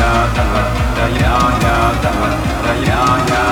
Yeah, da da ya ya da da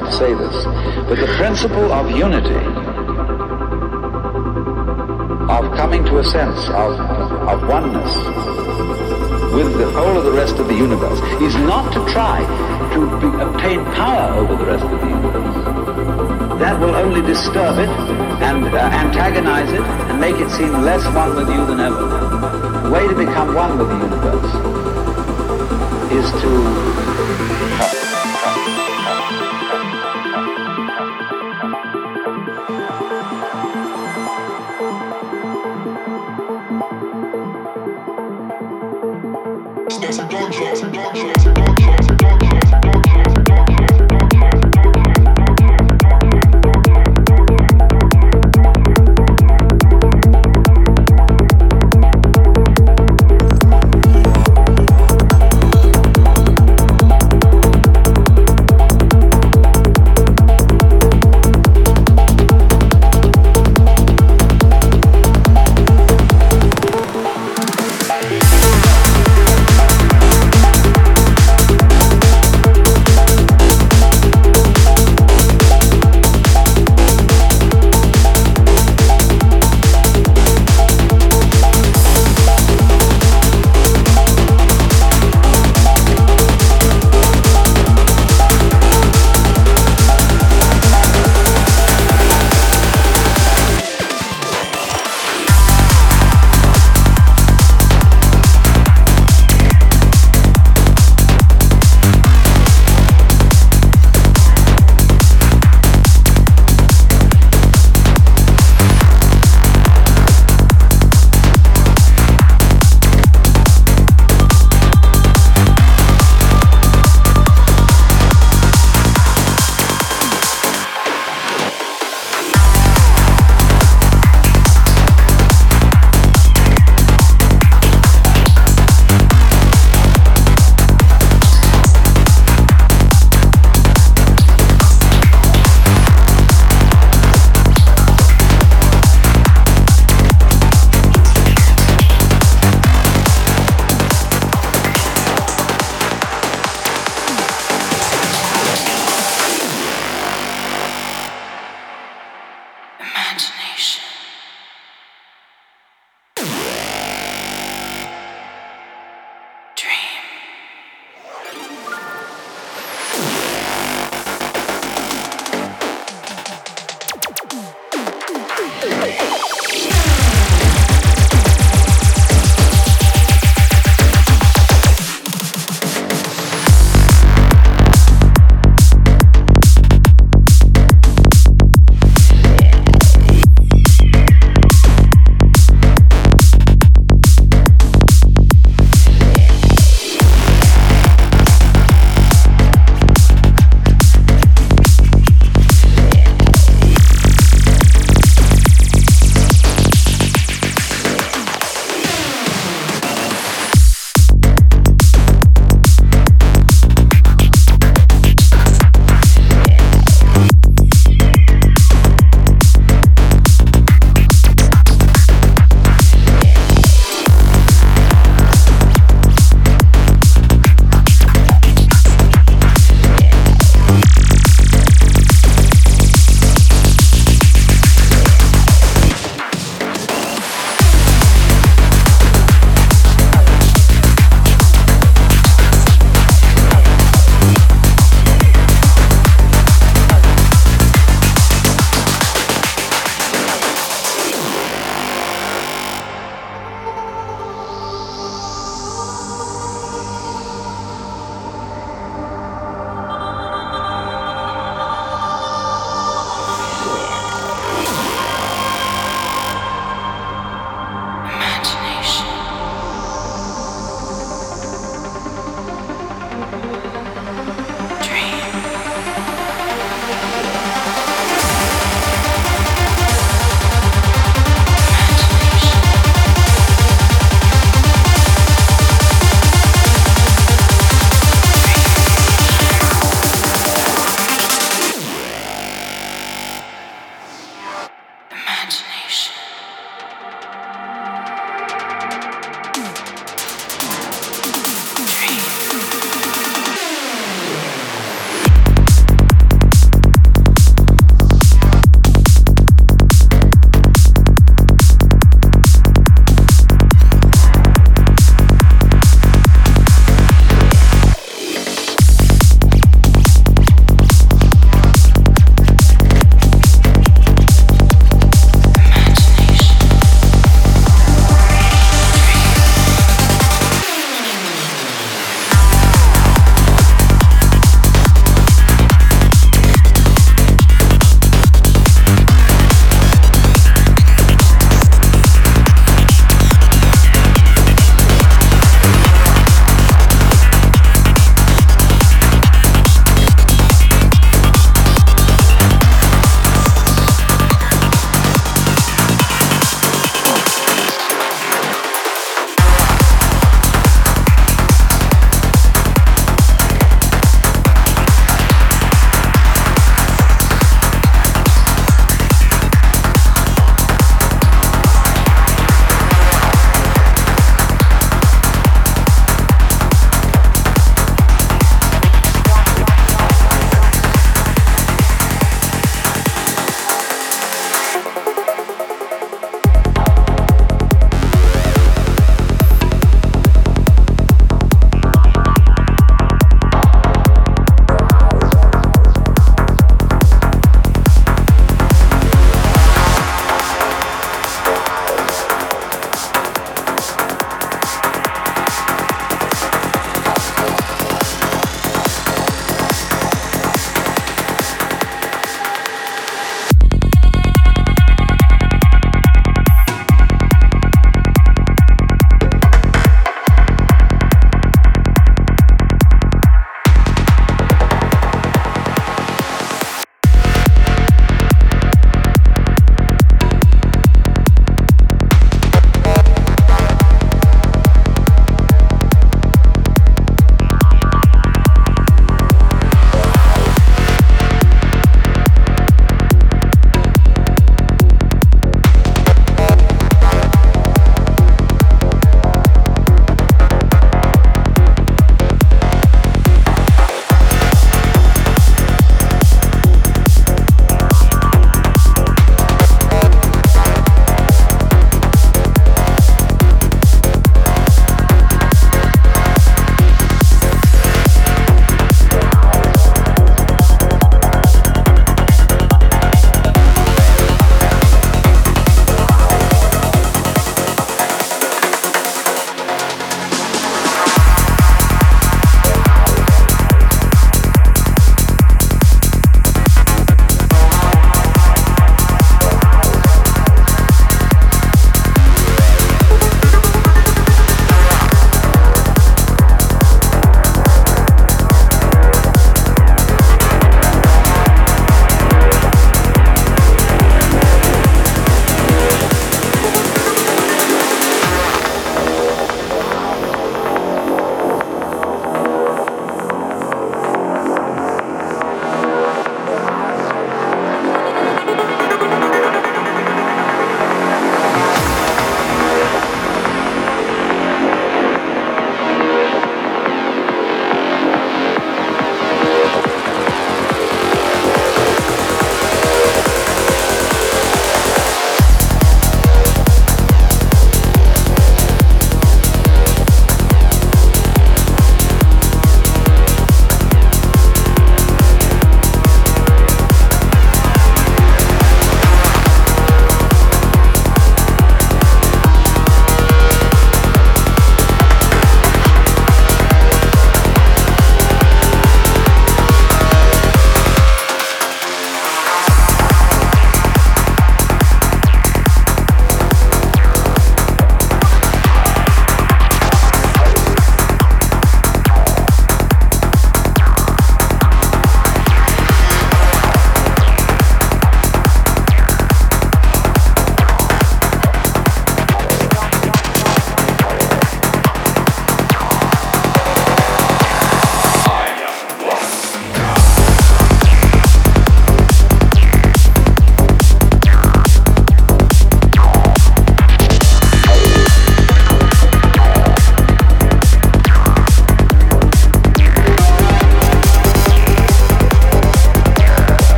to say this, but the principle of unity, of coming to a sense of, of oneness with the whole of the rest of the universe, is not to try to be, obtain power over the rest of the universe. That will only disturb it and uh, antagonize it and make it seem less one with you than ever. The way to become one with the universe is to don't you, don't you, don't Dungeon.